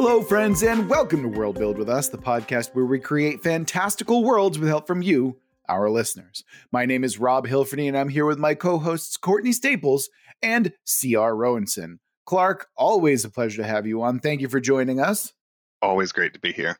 Hello, friends, and welcome to World Build with Us, the podcast where we create fantastical worlds with help from you, our listeners. My name is Rob Hilferty, and I'm here with my co hosts, Courtney Staples and C.R. Rowenson. Clark, always a pleasure to have you on. Thank you for joining us. Always great to be here.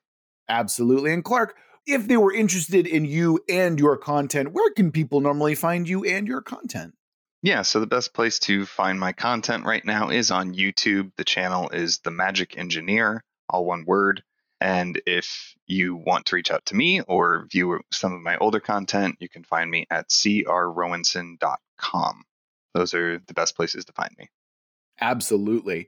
Absolutely. And Clark, if they were interested in you and your content, where can people normally find you and your content? Yeah, so the best place to find my content right now is on YouTube. The channel is The Magic Engineer, all one word. And if you want to reach out to me or view some of my older content, you can find me at crrowenson.com. Those are the best places to find me. Absolutely.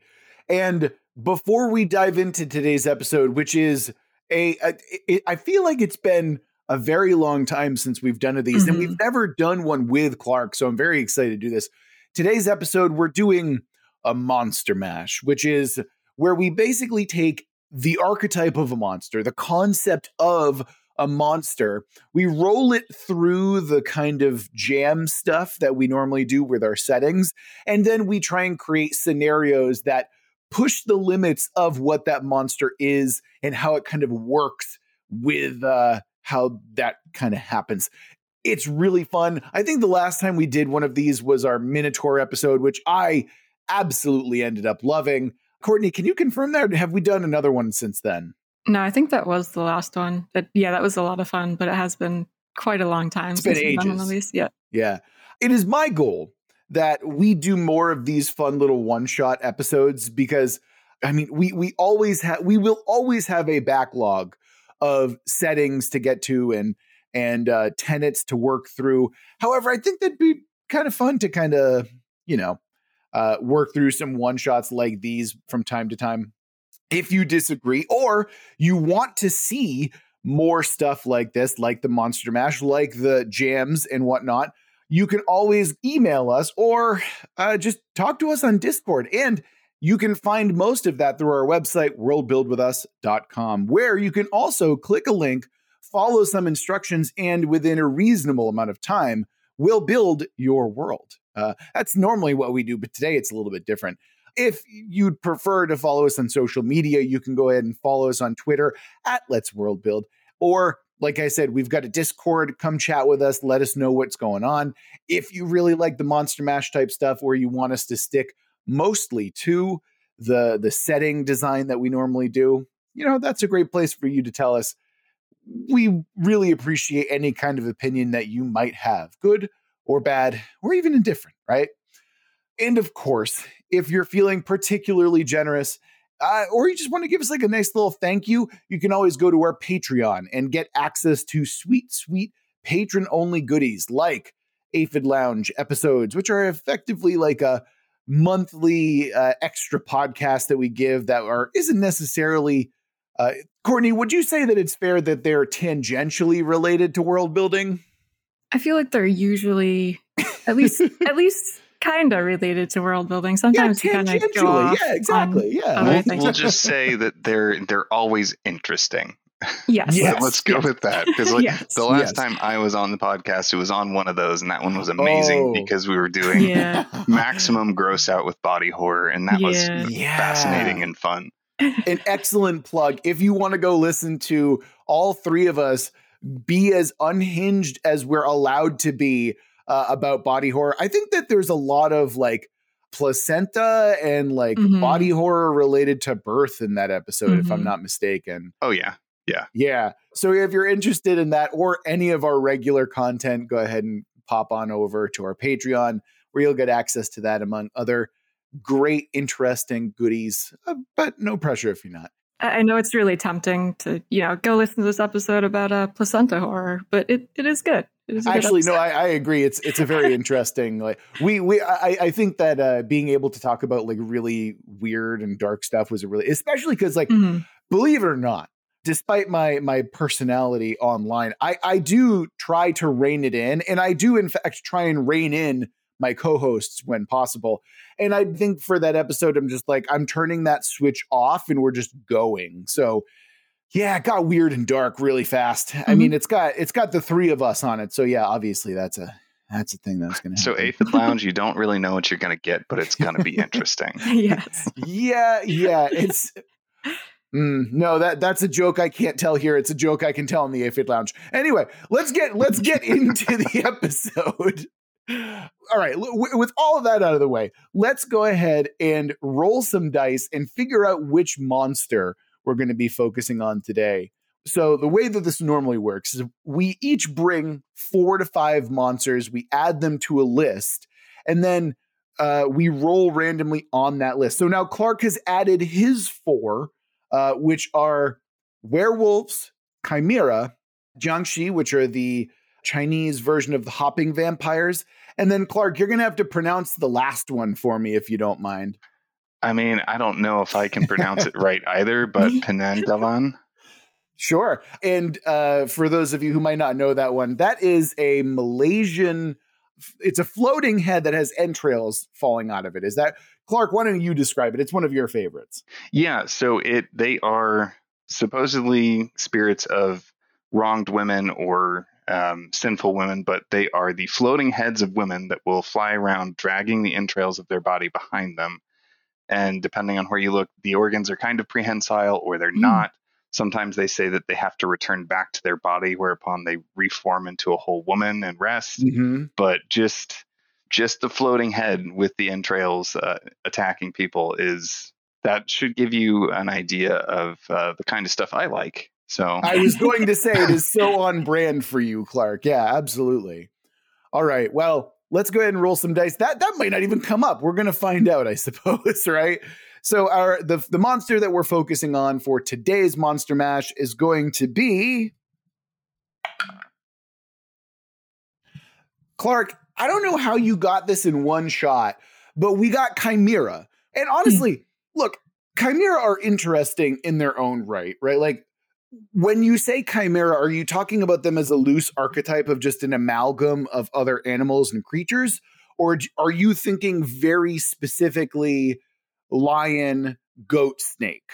And before we dive into today's episode, which is a, a it, I feel like it's been a very long time since we've done of these, mm-hmm. and we've mm-hmm. never done one with Clark. So I'm very excited to do this. Today's episode, we're doing a monster mash, which is where we basically take the archetype of a monster, the concept of a monster, we roll it through the kind of jam stuff that we normally do with our settings, and then we try and create scenarios that push the limits of what that monster is and how it kind of works with uh, how that kind of happens. It's really fun. I think the last time we did one of these was our Minotaur episode, which I absolutely ended up loving. Courtney, can you confirm that? have we done another one since then? No, I think that was the last one. But yeah, that was a lot of fun, but it has been quite a long time it's since been ages. one of these. Yeah. Yeah. It is my goal that we do more of these fun little one-shot episodes because I mean, we we always have we will always have a backlog of settings to get to and and uh, tenets to work through. However, I think that'd be kind of fun to kind of you know uh, work through some one shots like these from time to time. If you disagree, or you want to see more stuff like this, like the Monster Mash, like the jams and whatnot, you can always email us or uh, just talk to us on Discord. And you can find most of that through our website, worldbuildwithus.com, where you can also click a link, follow some instructions, and within a reasonable amount of time, we'll build your world. Uh, that's normally what we do, but today it's a little bit different. If you'd prefer to follow us on social media, you can go ahead and follow us on Twitter at Let's World Build. Or, like I said, we've got a Discord. Come chat with us. Let us know what's going on. If you really like the Monster Mash type stuff, where you want us to stick mostly to the the setting design that we normally do, you know, that's a great place for you to tell us. We really appreciate any kind of opinion that you might have, good or bad, or even indifferent, right? And of course, if you're feeling particularly generous, uh, or you just want to give us like a nice little thank you, you can always go to our Patreon and get access to sweet, sweet patron only goodies like Aphid Lounge episodes, which are effectively like a monthly uh, extra podcast that we give that are isn't necessarily uh, Courtney, would you say that it's fair that they're tangentially related to world building? I feel like they're usually at least at least kind of related to world building. Sometimes yeah, you kind go off. Yeah, exactly. Yeah, we'll, we'll just say that they're they're always interesting. Yes. yes. Let's go yes. with that. Because like yes. the last yes. time I was on the podcast, it was on one of those, and that one was amazing oh. because we were doing yeah. maximum gross out with body horror, and that yeah. was yeah. fascinating and fun. An excellent plug. If you want to go listen to all three of us be as unhinged as we're allowed to be uh, about body horror, I think that there's a lot of like placenta and like mm-hmm. body horror related to birth in that episode, mm-hmm. if I'm mm-hmm. not mistaken. Oh, yeah. Yeah. Yeah. So if you're interested in that or any of our regular content, go ahead and pop on over to our Patreon where you'll get access to that among other great, interesting goodies. Uh, but no pressure if you're not. I know it's really tempting to, you know, go listen to this episode about uh, placenta horror, but it, it is good. It is Actually, no, I, I, agree. It's it's a very interesting. Like we we I, I think that uh, being able to talk about like really weird and dark stuff was a really, especially because like mm-hmm. believe it or not, despite my my personality online, I I do try to rein it in, and I do in fact try and rein in my co-hosts when possible. And I think for that episode, I'm just like I'm turning that switch off, and we're just going. So yeah, it got weird and dark really fast. Mm-hmm. I mean, it's got it's got the three of us on it, so yeah, obviously that's a that's a thing that's going to So Aphid Lounge, you don't really know what you're going to get, but it's going to be interesting. yes. Yeah, yeah. It's Mm, no, that that's a joke I can't tell here. It's a joke I can tell in the Aphid Lounge. Anyway, let's get let's get into the episode. All right, with all of that out of the way, let's go ahead and roll some dice and figure out which monster we're going to be focusing on today. So, the way that this normally works is we each bring four to five monsters, we add them to a list, and then uh, we roll randomly on that list. So now Clark has added his four uh, which are werewolves, chimera, jiangshi, which are the Chinese version of the hopping vampires. And then, Clark, you're going to have to pronounce the last one for me if you don't mind. I mean, I don't know if I can pronounce it right either, but Penandavan. Sure. And uh, for those of you who might not know that one, that is a Malaysian. It's a floating head that has entrails falling out of it. Is that Clark, why don't you describe it? It's one of your favorites. Yeah, so it they are supposedly spirits of wronged women or um, sinful women, but they are the floating heads of women that will fly around dragging the entrails of their body behind them. And depending on where you look, the organs are kind of prehensile or they're mm. not. Sometimes they say that they have to return back to their body, whereupon they reform into a whole woman and rest. Mm-hmm. But just just the floating head with the entrails uh, attacking people is that should give you an idea of uh, the kind of stuff I like. So I was going to say it is so on brand for you, Clark. Yeah, absolutely. All right. Well, let's go ahead and roll some dice. That that might not even come up. We're going to find out, I suppose, right? So our the the monster that we're focusing on for today's Monster Mash is going to be Clark, I don't know how you got this in one shot, but we got Chimera. And hmm. honestly, look, Chimera are interesting in their own right, right? Like when you say chimera, are you talking about them as a loose archetype of just an amalgam of other animals and creatures? Or are you thinking very specifically lion, goat, snake?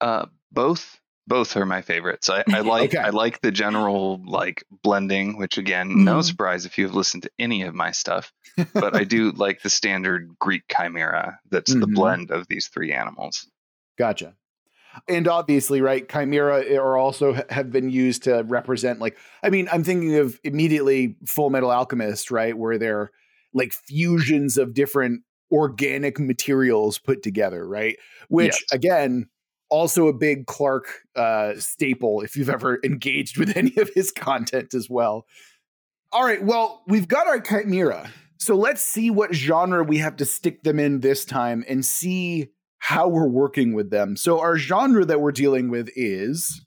Uh, both both are my favorites. I, I like okay. I like the general like blending, which again, mm-hmm. no surprise if you've listened to any of my stuff. But I do like the standard Greek chimera that's mm-hmm. the blend of these three animals. Gotcha. And obviously, right, chimera are also have been used to represent like I mean, I'm thinking of immediately Fullmetal Alchemist, right, where they're like fusions of different organic materials put together, right? Which yes. again, also a big Clark uh, staple if you've ever engaged with any of his content as well. All right, well, we've got our Chimera. So let's see what genre we have to stick them in this time and see how we're working with them. So, our genre that we're dealing with is.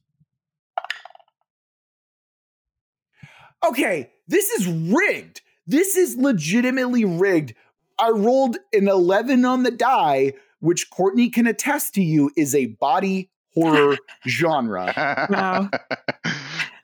Okay, this is rigged. This is legitimately rigged. I rolled an 11 on the die which Courtney can attest to you is a body horror genre. Wow.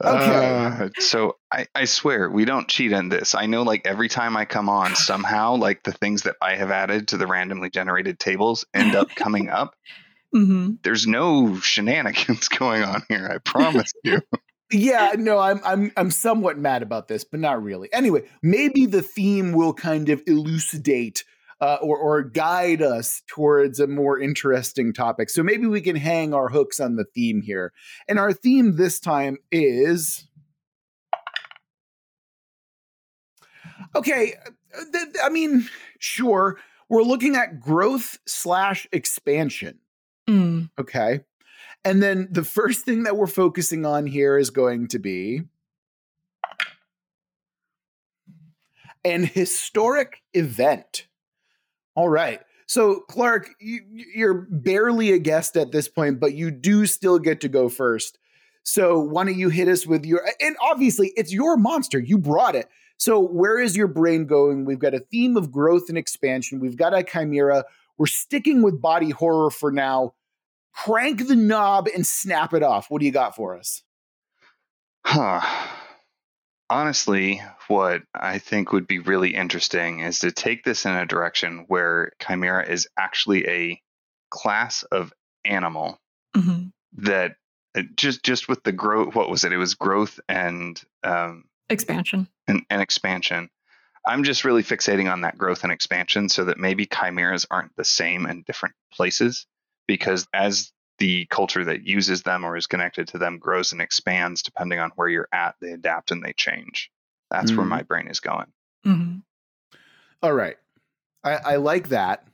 Okay. Uh, so I, I swear we don't cheat on this. I know like every time I come on, somehow like the things that I have added to the randomly generated tables end up coming up. Mm-hmm. There's no shenanigans going on here. I promise you. Yeah, no, I'm I'm I'm somewhat mad about this, but not really. Anyway, maybe the theme will kind of elucidate uh, or, or guide us towards a more interesting topic. So maybe we can hang our hooks on the theme here. And our theme this time is. Okay, uh, th- I mean, sure, we're looking at growth slash expansion. Mm. Okay. And then the first thing that we're focusing on here is going to be an historic event. All right. So, Clark, you, are barely a guest at this point, but you do still get to go first. So, why don't you hit us with your, and obviously, it's your monster. You brought it. So, where is your brain going? We've got a theme of growth and expansion. We've got a chimera. We're sticking with body horror for now. Crank the knob and snap it off. What do you got for us? Huh honestly, what I think would be really interesting is to take this in a direction where Chimera is actually a class of animal mm-hmm. that uh, just just with the growth. What was it? It was growth and um, expansion and, and expansion. I'm just really fixating on that growth and expansion so that maybe chimeras aren't the same in different places because as the culture that uses them or is connected to them grows and expands depending on where you're at. They adapt and they change. That's mm. where my brain is going. Mm-hmm. All right. I, I like that.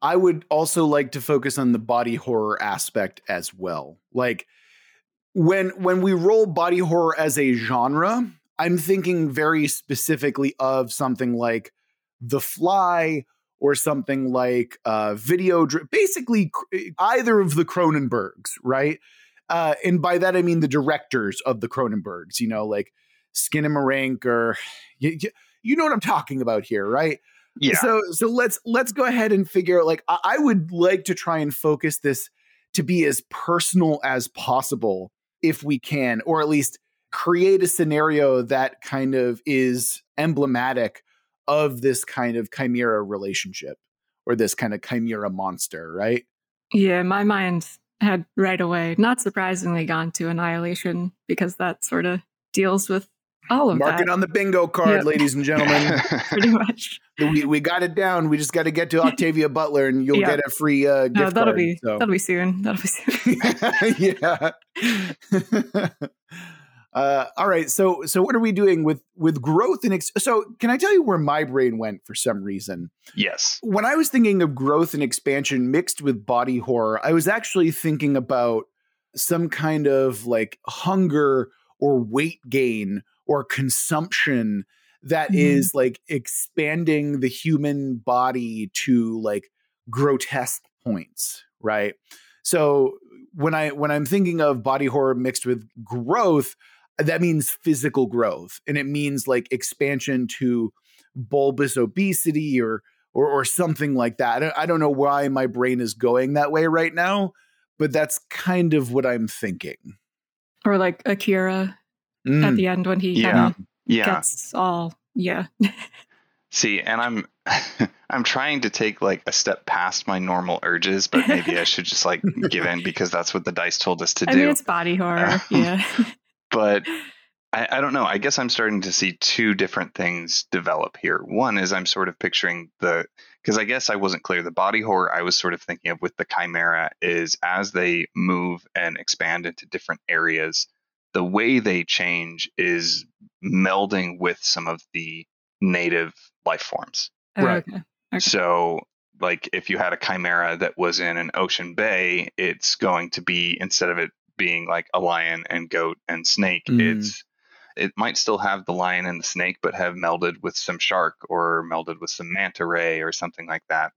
I would also like to focus on the body horror aspect as well. Like when when we roll body horror as a genre, I'm thinking very specifically of something like The Fly or something like uh, Video, basically either of the Cronenbergs, right? Uh, and by that I mean the directors of the Cronenbergs. You know, like Skinamarink or you, you know what I'm talking about here, right? Yeah. So so let's let's go ahead and figure out like I, I would like to try and focus this to be as personal as possible if we can, or at least create a scenario that kind of is emblematic of this kind of chimera relationship or this kind of chimera monster, right? Yeah, my mind had right away, not surprisingly, gone to Annihilation because that sort of deals with all of Mark that. it on the bingo card, yep. ladies and gentlemen. Pretty much. We, we got it down. We just got to get to Octavia Butler, and you'll get a free uh, gift no, that'll card. Be, so. That'll be soon. That'll be soon. yeah. Uh, all right. So so what are we doing with with growth and ex- so can I tell you where my brain went for some reason? Yes. When I was thinking of growth and expansion mixed with body horror, I was actually thinking about some kind of like hunger or weight gain or consumption that mm-hmm. is like expanding the human body to like grotesque points, right? So when I when I'm thinking of body horror mixed with growth, that means physical growth and it means like expansion to bulbous obesity or or, or something like that. I don't, I don't know why my brain is going that way right now, but that's kind of what I'm thinking. Or like Akira mm. at the end when he yeah yeah gets all yeah. See, and I'm I'm trying to take like a step past my normal urges, but maybe I should just like give in because that's what the dice told us to I do. Mean, it's body horror, um, yeah. but I, I, don't know. I guess I'm starting to see two different things develop here. One is I'm sort of picturing the because I guess I wasn't clear. The body horror I was sort of thinking of with the chimera is as they move and expand into different areas, the way they change is melding with some of the native life forms. Oh, right. Okay. Okay. So, like if you had a chimera that was in an ocean bay, it's going to be instead of it being like a lion and goat and snake, mm. it's it might still have the lion and the snake, but have melded with some shark or melded with some manta ray or something like that.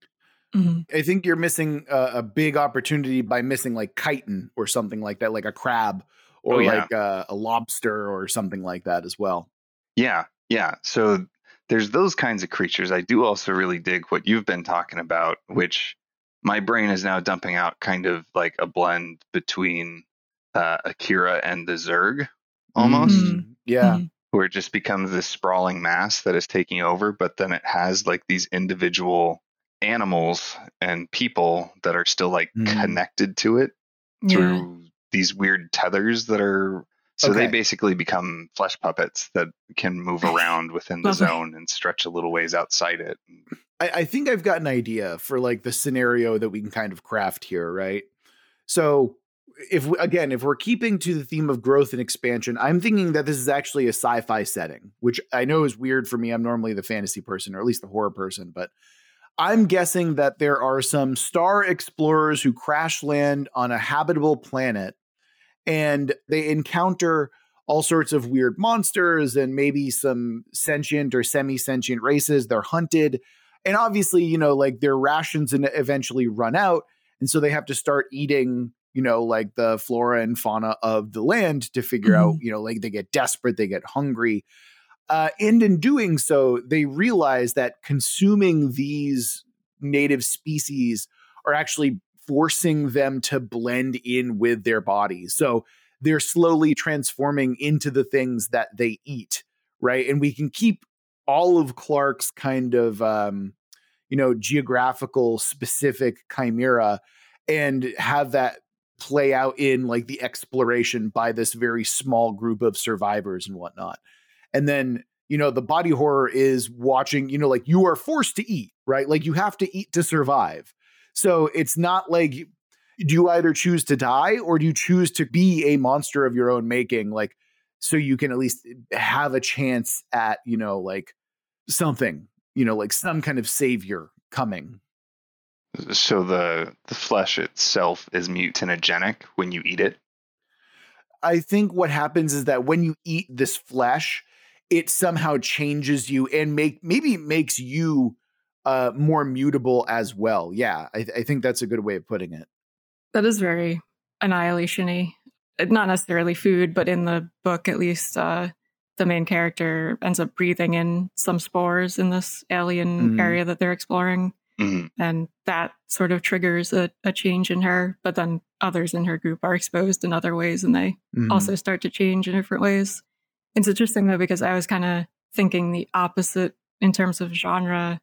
Mm-hmm. I think you're missing a, a, big opportunity by missing like chitin or something like that, like a crab or oh, yeah. like a, a lobster or something like that as well. Yeah, yeah. So there's those kinds of creatures. I do also really dig what you've been talking about, which my brain is now dumping out kind of like a blend between uh, Akira and the Zerg almost. Mm-hmm. Yeah. Mm-hmm. Where it just becomes this sprawling mass that is taking over, but then it has like these individual animals and people that are still like mm-hmm. connected to it yeah. through these weird tethers that are so okay. they basically become flesh puppets that can move around within the zone and stretch a little ways outside it. I, I, think I've got an idea for like the scenario that we can kind of craft here, right? So if again, if we're keeping to the theme of growth and expansion, I'm thinking that this is actually a sci-fi setting, which I know is weird for me. I'm normally the fantasy person, or at least the horror person, but I'm guessing that there are some star explorers who crash land on a habitable planet and they encounter all sorts of weird monsters and maybe some sentient or semi sentient races. They're hunted. And obviously, you know, like their rations and eventually run out. And so they have to start eating, you know, like the flora and fauna of the land to figure mm-hmm. out, you know, like they get desperate, they get hungry. Uh, and in doing so, they realize that consuming these native species are actually forcing them to blend in with their bodies. So they're slowly transforming into the things that they eat, right? And we can keep all of Clark's kind of um, you know, geographical specific chimera and have that play out in like the exploration by this very small group of survivors and whatnot. And then, you know, the body horror is watching, you know, like you are forced to eat, right? Like you have to eat to survive. So it's not like do you either choose to die or do you choose to be a monster of your own making like so you can at least eh, have a chance at you know like something you know like some kind of savior coming so the the flesh itself is mutagenic when you eat it i think what happens is that when you eat this flesh it somehow changes you and make maybe makes you uh more mutable as well yeah I, I think that's a good way of putting it that is very annihilation-y not necessarily food, but in the book, at least, uh, the main character ends up breathing in some spores in this alien mm-hmm. area that they're exploring. Mm-hmm. And that sort of triggers a, a, change in her. But then others in her group are exposed in other ways and they mm-hmm. also start to change in different ways. It's interesting though, because I was kind of thinking the opposite in terms of genre.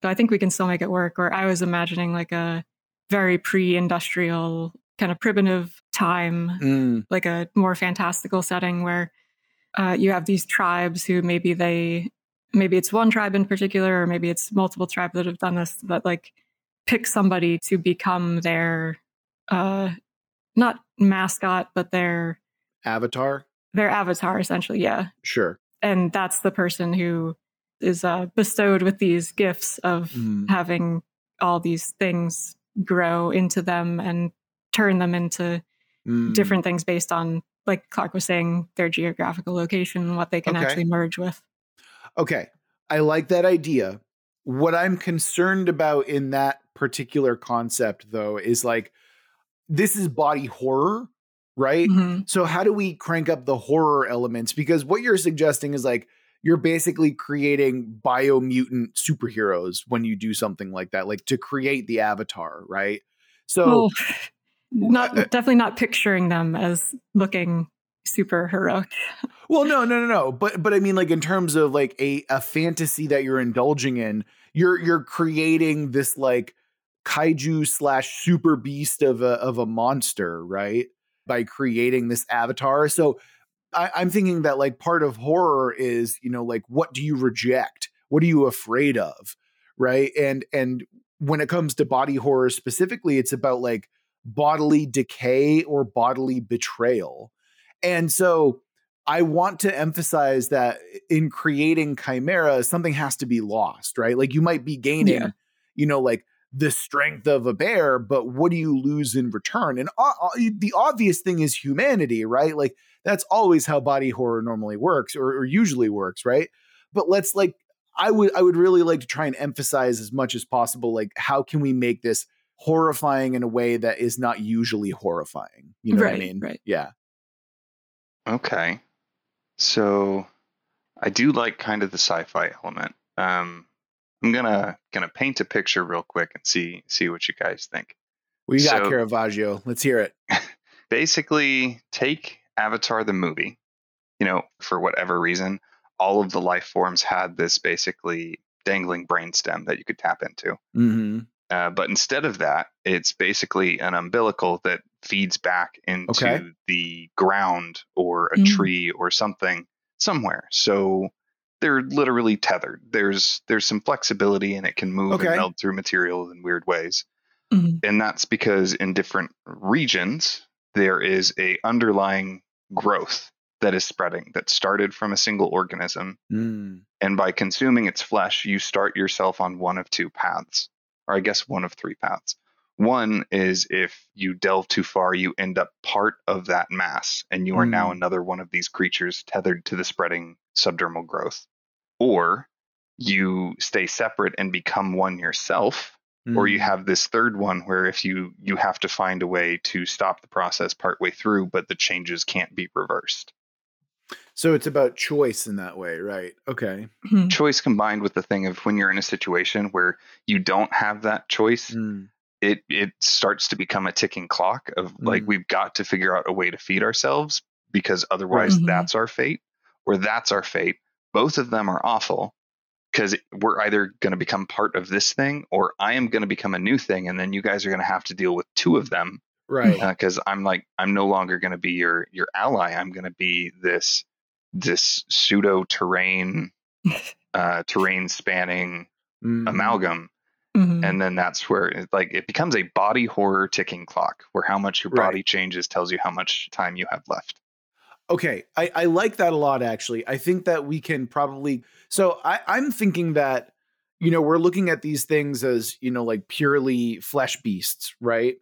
But I think we can still make it work. Where I was imagining like a very pre industrial kind of primitive time, mm. like a more fantastical setting where uh, you have these tribes who maybe they, maybe it's one tribe in particular, or maybe it's multiple tribes that have done this, that like pick somebody to become their, uh, not mascot, but their avatar. Their avatar, essentially. Yeah. Sure. And that's the person who is uh, bestowed with these gifts of mm. having all these things grow into them and turn them into mm. different things based on, like Clark was saying, their geographical location, what they can okay. actually merge with. Okay. I like that idea. What I'm concerned about in that particular concept, though, is like this is body horror, right? Mm-hmm. So, how do we crank up the horror elements? Because what you're suggesting is like, you're basically creating biomutant superheroes when you do something like that, like to create the avatar, right? So, well, not definitely not picturing them as looking super heroic. Well, no, no, no, no. But but I mean, like in terms of like a a fantasy that you're indulging in, you're you're creating this like kaiju slash super beast of a of a monster, right? By creating this avatar. So I, I'm thinking that like part of horror is, you know, like what do you reject? What are you afraid of? Right. And and when it comes to body horror specifically, it's about like bodily decay or bodily betrayal. And so I want to emphasize that in creating Chimera, something has to be lost, right? Like you might be gaining, yeah. you know, like the strength of a bear, but what do you lose in return? And uh, uh, the obvious thing is humanity, right? Like that's always how body horror normally works or, or usually works, right? But let's like, I would I would really like to try and emphasize as much as possible, like how can we make this horrifying in a way that is not usually horrifying. You know right, what I mean? Right. Yeah. Okay. So I do like kind of the sci-fi element. Um, I'm gonna gonna paint a picture real quick and see see what you guys think. We got so, Caravaggio. Let's hear it. basically, take Avatar the movie. You know, for whatever reason, all of the life forms had this basically dangling brainstem that you could tap into. Mm-hmm. Uh, but instead of that, it's basically an umbilical that feeds back into okay. the ground or a mm. tree or something somewhere. So they're literally tethered. There's there's some flexibility and it can move okay. and meld through material in weird ways. Mm-hmm. And that's because in different regions there is a underlying growth that is spreading that started from a single organism. Mm. And by consuming its flesh, you start yourself on one of two paths or I guess one of three paths. One is if you delve too far, you end up part of that mass, and you are mm. now another one of these creatures tethered to the spreading subdermal growth. Or you stay separate and become one yourself, mm. or you hmm. have this third one where if you you have to find a way to stop the process partway through, but the changes can't be reversed. So it's about choice in that way, right? Okay. Mm-hmm. Choice combined with the thing of when you're in a situation where you don't have that choice, mm. it it starts to become a ticking clock of mm. like we've got to figure out a way to feed ourselves because otherwise mm-hmm. that's our fate or that's our fate. Both of them are awful because we're either going to become part of this thing or I am going to become a new thing and then you guys are going to have to deal with two of them right because uh, i'm like i'm no longer going to be your your ally i'm going to be this this pseudo terrain uh, terrain spanning mm. amalgam Mhm. and then that's where it, like it becomes a body horror ticking clock where how much your Right. body changes tells you how much time you have left Okay, I, I like that a lot. Actually, I think that we can probably. So I, I'm thinking that you know we're looking at these things as you know like purely flesh beasts, right?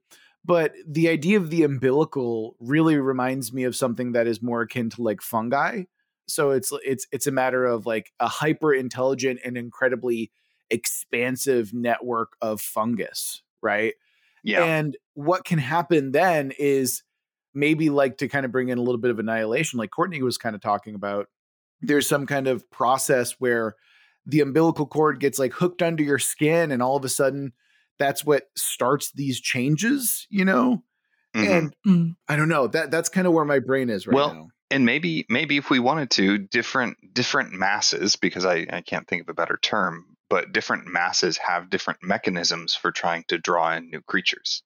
But the idea of the umbilical really reminds me of something that is more akin to like fungi. So it's it's it's a matter of like a hyper intelligent and incredibly expansive network of fungus, right? yeah And what can happen then is maybe like to kind of bring in a little bit of annihilation, like Courtney was kind of talking about. There's some kind of process where the umbilical cord gets like hooked under your skin, and all of a sudden, that's what starts these changes, you know? Mhm. And Mm. I don't know. That that's kind of where my brain is right Well, now. and maybe maybe if we wanted to different different masses because I, I can't think of a better term but different masses have different mechanisms for trying to draw in new creatures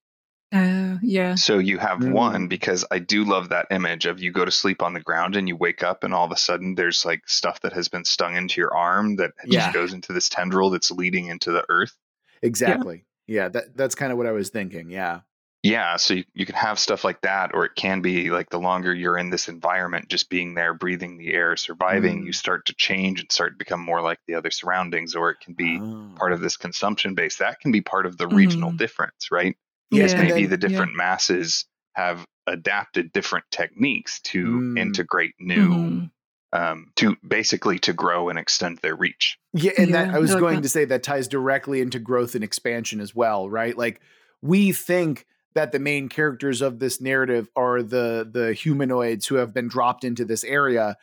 Uh, yeah. so you have Mm. one because i do love that image of you go to sleep on the ground and you wake up and all of a sudden there's like stuff that has been stung into your arm that Yeah. just goes into this tendril that's leading into the earth Exactly. Yeah, that that's kind of what I was thinking. Yeah. yeah so you, you can have stuff like that or it can be like the longer you're in this environment just being there breathing the air surviving Mm. you start to change and start to become more like the other surroundings or it can be Oh. part of this consumption base that can be part of the regional Mhm. difference right Yes, Yeah. maybe then- the different masses have adapted different techniques to Mm. integrate new Mhm. Um, to basically to grow and extend their reach Yeah, and that I was I like going that. to say that ties directly into growth and expansion as well, right? Like we think that the main characters of this narrative are the the humanoids who have been dropped into this area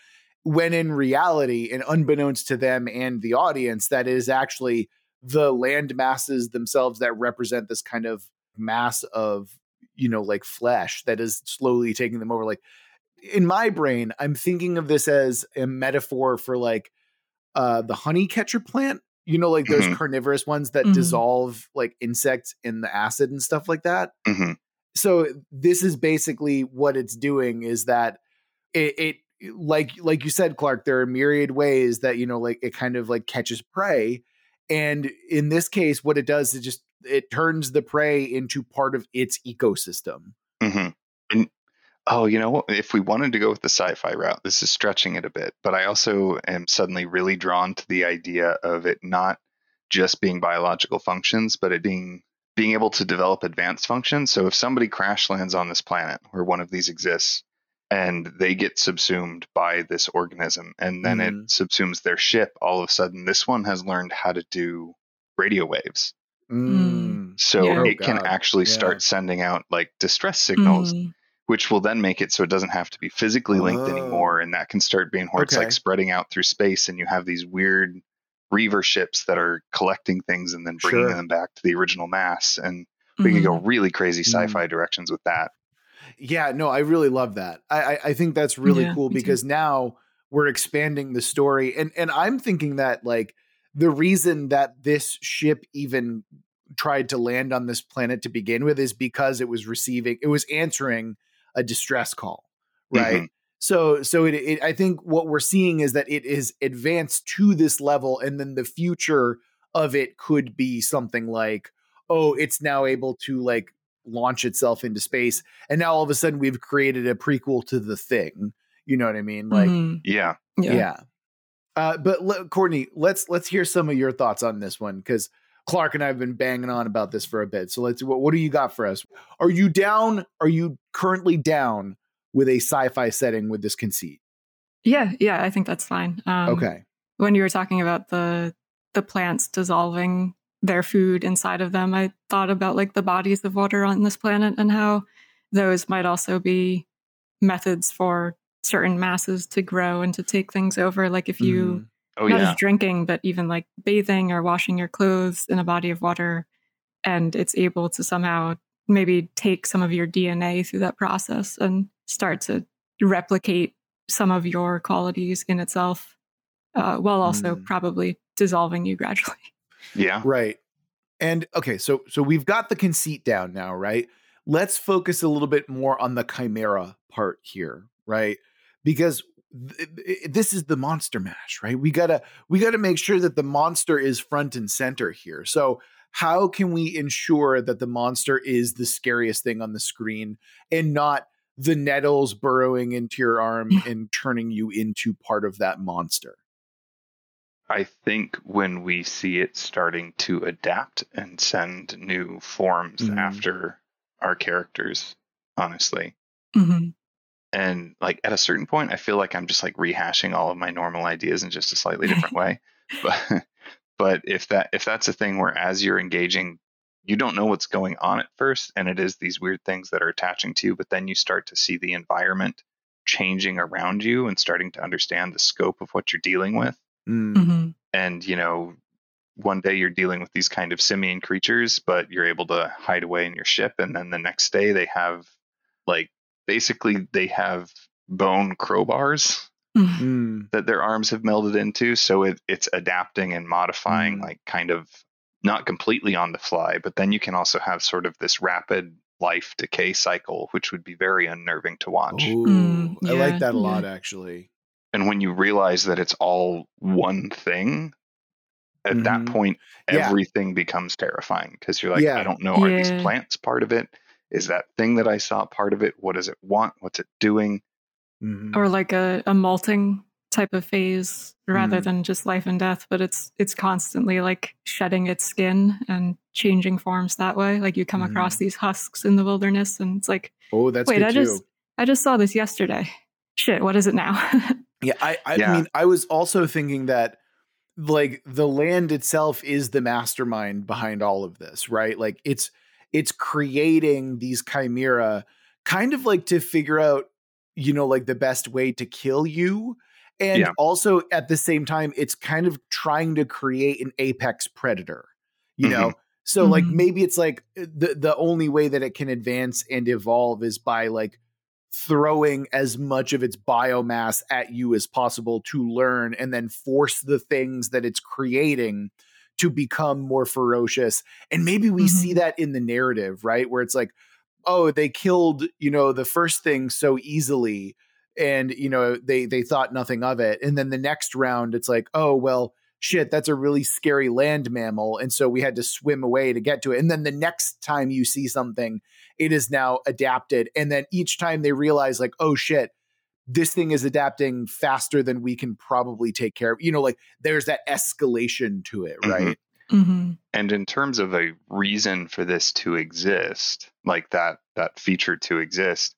when in reality and unbeknownst to them and the audience that is actually the land masses themselves that represent this kind of mass of you know like flesh that is slowly taking them over like in my brain i'm thinking of this as a metaphor for like uh the honey catcher plant you know like those Mhm. carnivorous ones that Mhm. dissolve like insects in the acid and stuff like that hmm so this is basically what it's doing is that it, it like like you said clark there are myriad ways that you know like it kind of like catches prey and in this case what it does is just it turns the prey into part of its ecosystem And oh, you know? If we wanted to go with the sci-fi route, this is stretching it a bit. But I also am suddenly really drawn to the idea of it not just being biological functions, but it being being able to develop advanced functions. So if somebody crash lands on this planet where one of these exists and they get subsumed by this organism and then Mhm. it subsumes their ship, all of a sudden this one has learned how to do radio waves. Mm. So Yeah. Oh, it can actually Yeah. start sending out like distress signals Mhm. Which will then make it so it doesn't have to be physically linked Oh. anymore and that can start being where it's like spreading out through space and you have these weird reaver ships that are collecting things and then bringing Sure. them back to the original mass and we can go really crazy Mm. sci-fi directions with that Yeah, no, I really love that. I I, I think that's really Yeah, cool me too. because now we're expanding the story, and and I'm thinking that like the reason that this ship even tried to land on this planet to begin with is because it was receiving, it was answering a distress call, right? Mhm. So so it, it I think what we're seeing is that it is advanced to this level, and then the future of it could be something like, oh, it's now able to like launch itself into space and now all of a sudden we've created a prequel to the thing you know what i mean like Mhm. yeah yeah, yeah. Uh, but le- courtney let's let's hear some of your thoughts on this one because clark and i have been banging on about this for a bit so let's what, what do you got for us are you down are you currently down with a sci-fi setting with this conceit Yeah, yeah, I think that's fine. Um, okay When you were talking about the the plants dissolving their food inside of them, I thought about like the bodies of water on this planet and how those might also be methods for certain masses to grow and to take things over. Like if you Mhm. Oh not yeah just drinking, but even like bathing or washing your clothes in a body of water, and it's able to somehow maybe take some of your DNA through that process and start to replicate some of your qualities in itself, uh, while also Mm. probably dissolving you gradually. yeah Right. And okay, so so we've got the conceit down now, right? Let's focus a little bit more on the chimera part here, right? Because th- th- this is the monster mash, right? We got to we got to make sure that the monster is front and center here. So how can we ensure that the monster is the scariest thing on the screen and not the nettles burrowing into your arm and turning you into part of that monster? I think when we see it starting to adapt and send new forms Mhm. after our characters, honestly. Mhm. And like at a certain point, I feel like I'm just like rehashing all of my normal ideas in just a slightly different way. But but if that if that's a thing where as you're engaging, you don't know what's going on at first, and it is these weird things that are attaching to you, but then you start to see the environment changing around you and starting to understand the scope of what you're dealing with. Mm. Mhm. and you know one day you're dealing with these kind of simian creatures but you're able to hide away in your ship and then the next day they have like basically they have bone crowbars Mhm. Mm. that their arms have melded into so it, it's adapting and modifying Mm. like kind of not completely on the fly but then you can also have sort of this rapid life decay cycle which would be very unnerving to watch Ooh, Mm, I like that a lot, yeah. actually. and when you realize that it's all one thing at that Mhm. point Yeah. everything becomes terrifying because you're like Yeah. i don't know are these plants part of it is that thing that i saw part of it what does it want what's it doing Mhm. Or like a, a molting type of phase rather Mm. than just life and death, but it's it's constantly like shedding its skin and changing forms that way. Like you come Mhm. across these husks in the wilderness and it's like, Oh, that's wait, good I too. just I just saw this yesterday. Shit, what is it now? Yeah, I, I Yeah. mean, I was also thinking that like the land itself is the mastermind behind all of this, right? Like it's it's creating these chimera kind of like to figure out, you know, like the best way to kill you. And Yeah. also at the same time, it's kind of trying to create an apex predator, you know? So like Mhm. maybe it's like uh, the the only way that it can advance and evolve is by like throwing as much of its biomass at you as possible to learn and then force the things that it's creating to become more ferocious. And maybe we see mm-hmm. that in the narrative, right? Where it's like, oh, they killed, you know, the first thing so easily and you know, they they thought nothing of it. And then the next round it's like, oh, well, shit, that's a really scary land mammal and so we had to swim away to get to it. And then the next time you see something it is now adapted. And then each time they realize, like, oh shit, this thing is adapting faster than we can probably take care of. You know, like there's that escalation to it, Mhm. right? hmm and in terms of a reason for this to exist like that that feature to exist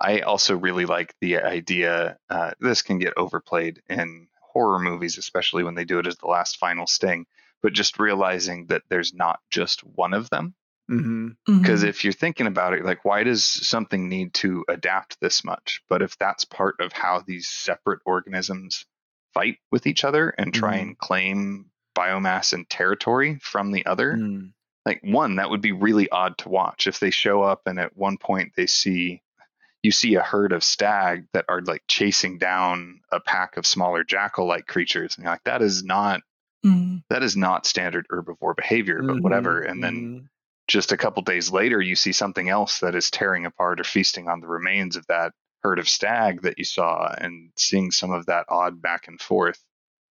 i also really like the idea uh, this can get overplayed in horror movies especially when they do it as the last final sting but just realizing that there's not just one of them Mm-hmm. because if you're thinking about it like why does something need to adapt this much but if that's part of how these separate organisms fight with each other and try Mhm. and claim biomass and territory from the other Mm. like one that would be really odd to watch if they show up and at one point they see you see a herd of stag that are like chasing down a pack of smaller jackal like creatures and you're like that is not Mhm. that is not standard herbivore behavior but Mhm. whatever and then Mhm. Just a couple days later you see something else that is tearing apart or feasting on the remains of that herd of stag that you saw and seeing some of that odd back and forth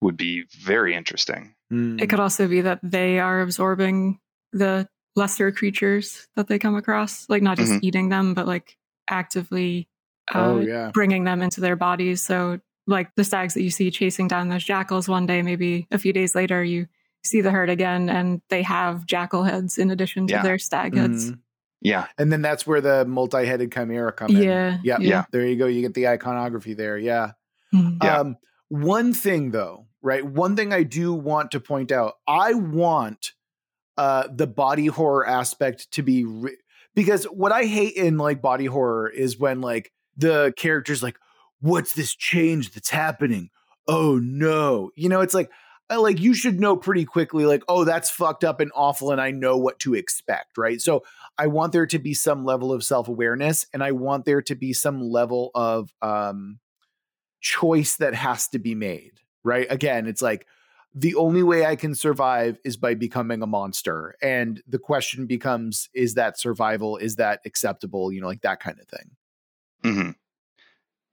would be very interesting Mm. It could also be that they are absorbing the lesser creatures that they come across, like not just Mhm. eating them, but like actively uh, oh yeah. bringing them into their bodies. So, like the stags that you see chasing down those jackals one day, maybe a few days later, you see the herd again and they have jackal heads in addition to Yeah. their stag heads. Mhm. yeah And then that's where the multi-headed chimera come in. Yeah, Yep. yeah. There you go. You get the iconography there. Yeah. Mhm. Yeah. Um, one thing though, right? One thing I do want to point out, I want uh the body horror aspect to be re- because what I hate in like body horror is when like the characters like, what's this change that's happening? Oh no. You know, it's like like you should know pretty quickly like oh that's fucked up and awful and i know what to expect right? So i want there to be some level of self-awareness and i want there to be some level of um choice that has to be made right? Again it's like the only way i can survive is by becoming a monster and the question becomes is that survival is that acceptable? You know like that kind of thing. Hmm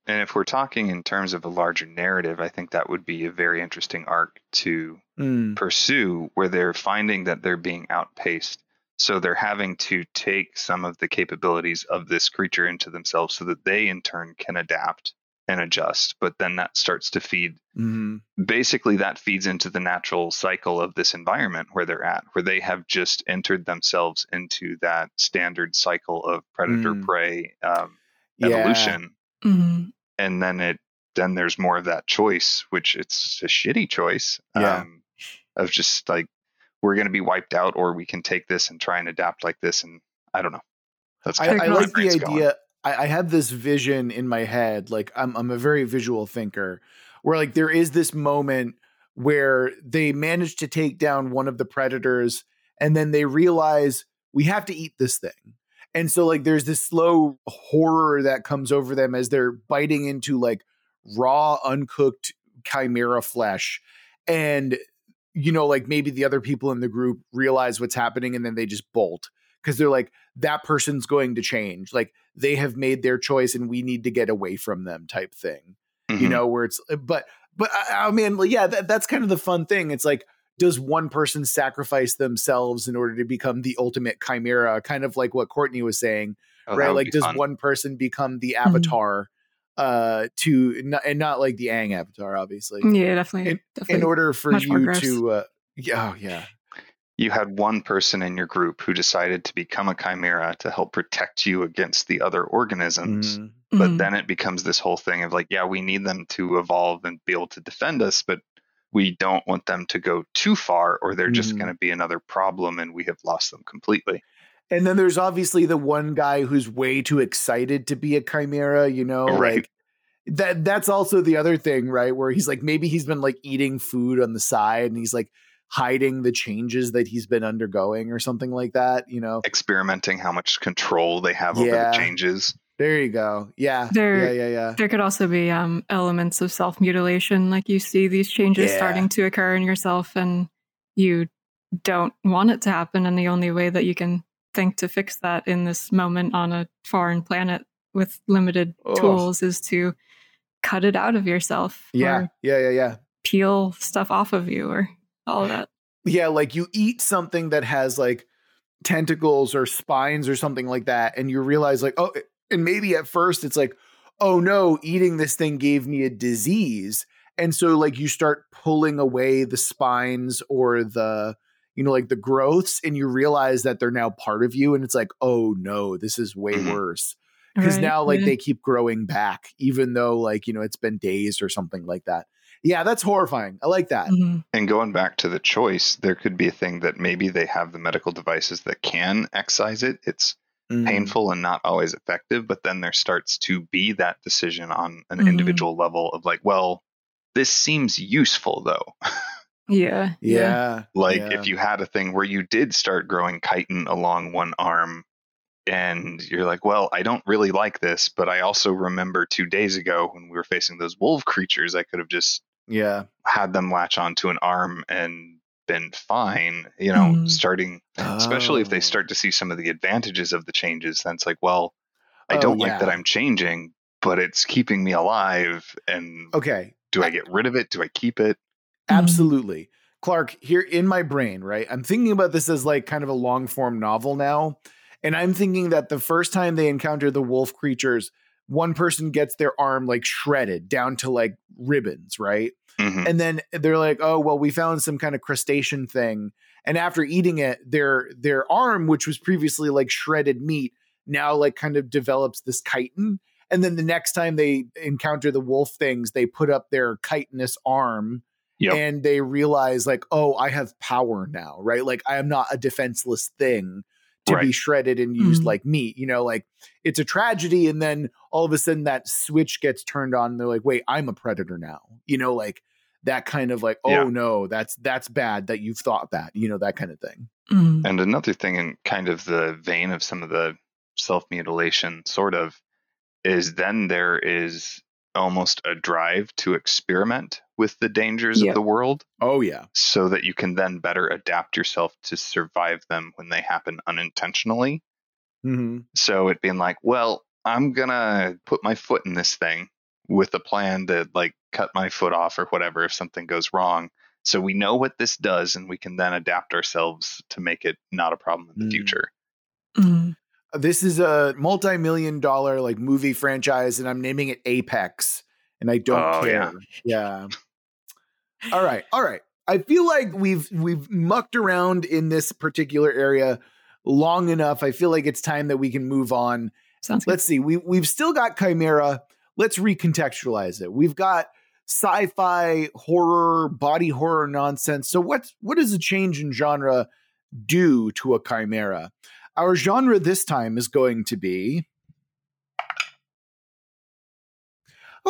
And if we're talking in terms of a larger narrative, I think that would be a very interesting arc to Mm. pursue where they're finding that they're being outpaced. So they're having to take some of the capabilities of this creature into themselves so that they in turn can adapt and adjust. But then that starts to feed Mhm. basically that feeds into the natural cycle of this environment where they're at, where they have just entered themselves into that standard cycle of predator Mm. prey um, Yeah. evolution. Mhm. And then it then there's more of that choice, which it's a shitty choice. Yeah. Um, of just like we're going to be wiped out, or we can take this and try and adapt like this. And I don't know. That's I, of I like the brain's going. idea. I, I have this vision in my head. Like I'm, I'm a very visual thinker, where like there is this moment where they manage to take down one of the predators, and then they realize we have to eat this thing. And so like there's this slow horror that comes over them as they're biting into like raw, uncooked chimera flesh. And you know, like maybe the other people in the group realize what's happening and then they just bolt because they're like, that person's going to change. Like they have made their choice and we need to get away from them type thing. You Mhm. know, where it's but but I, I mean, yeah, that, that's kind of the fun thing. It's like, does one person sacrifice themselves in order to become the ultimate chimera? Kind of like what Courtney was saying, Oh, right? Like, does fun. one person become the avatar uh to and not like the Aang avatar, obviously, Yeah, definitely. in definitely. order for much you to uh yeah, oh, yeah. you had one person in your group who decided to become a chimera to help protect you against the other organisms. Mhm. But Mhm. then it becomes this whole thing of like, yeah, we need them to evolve and be able to defend us, but we don't want them to go too far or they're just Mhm. going to be another problem and we have lost them completely. And then there's obviously the one guy who's way too excited to be a chimera, you know, Right. like that that's also the other thing, right? Where he's like maybe he's been like eating food on the side and he's like hiding the changes that he's been undergoing or something like that, you know. Experimenting how much control they have over the changes. There you go. Yeah. There- yeah, yeah, yeah. There could also be um, elements of self mutilation, like you see these changes Yeah. starting to occur in yourself, and you don't want it to happen. And the only way that you can think to fix that in this moment on a foreign planet with limited Ugh. tools is to cut it out of yourself, Yeah. Yeah, yeah, yeah. peel stuff off of you, or all of that. Yeah, like you eat something that has like tentacles or spines or something like that, and you realize, like, oh, and maybe at first it's like, oh no, eating this thing gave me a disease. And so, like, you start pulling away the spines or the, you know, like the growths, and you realize that they're now part of you. And it's like, oh no, this is way Mhm. worse. Because Right, now, like, yeah. they keep growing back, even though, like, you know, it's been days or something like that. Yeah, that's horrifying. I like that. Mhm. And going back to the choice, there could be a thing that maybe they have the medical devices that can excise it. It's Mm. painful and not always effective, but then there starts to be that decision on an Mhm. individual level of like, well, this seems useful though. Yeah. Yeah. like yeah. if you had a thing where you did start growing chitin along one arm and you're like, well, I don't really like this, but I also remember two days ago when we were facing those wolf creatures, I could have just Yeah. had them latch onto an arm and been fine, you know, Mhm. starting especially if Oh. they start to see some of the advantages of the changes then it's like well i Oh, don't like that i'm changing but it's keeping me alive and Okay. do i get rid of it do i keep it Mhm. Absolutely. Clark, here in my brain, right? I'm thinking about this as like kind of a long form novel now. And I'm thinking that the first time they encounter the wolf creatures, one person gets their arm like shredded down to like ribbons, right? Mhm. And then they're like, "Oh, well, we found some kind of crustacean thing." And after eating it, their their arm, which was previously like shredded meat, now like kind of develops this chitin. And then the next time they encounter the wolf things, they put up their chitinous arm Yep. and they realize like, "Oh, I have power now," right? Like I am not a defenseless thing to be shredded and used Mhm. like meat. You know, like it's a tragedy and then all of a sudden that switch gets turned on and they're like, "Wait, I'm a predator now." You know, like that kind of like, "Oh Yeah. no, that's that's bad that you've thought that." You know, that kind of thing. Mhm. and another thing in kind of the vein of some of the self mutilation sort of is then there is almost a drive to experiment with the dangers Yep. of the world Oh yeah. so that you can then better adapt yourself to survive them when they happen unintentionally hmm So it being like, well, I'm gonna put my foot in this thing, with a plan to like cut my foot off or whatever if something goes wrong. So we know what this does and we can then adapt ourselves to make it not a problem in the Mm. future. Mm. This is a multi-million dollar like movie franchise, and I'm naming it Apex, and I don't Oh, care. yeah. Yeah. all right, all right. I feel like we've we've mucked around in this particular area long enough. I feel like it's time that we can move on. Sounds. Let's see. We we've still got Chimera. Let's recontextualize it. We've got sci-fi, horror, body horror nonsense. So what what does a change in genre do to a chimera? Our genre this time is going to be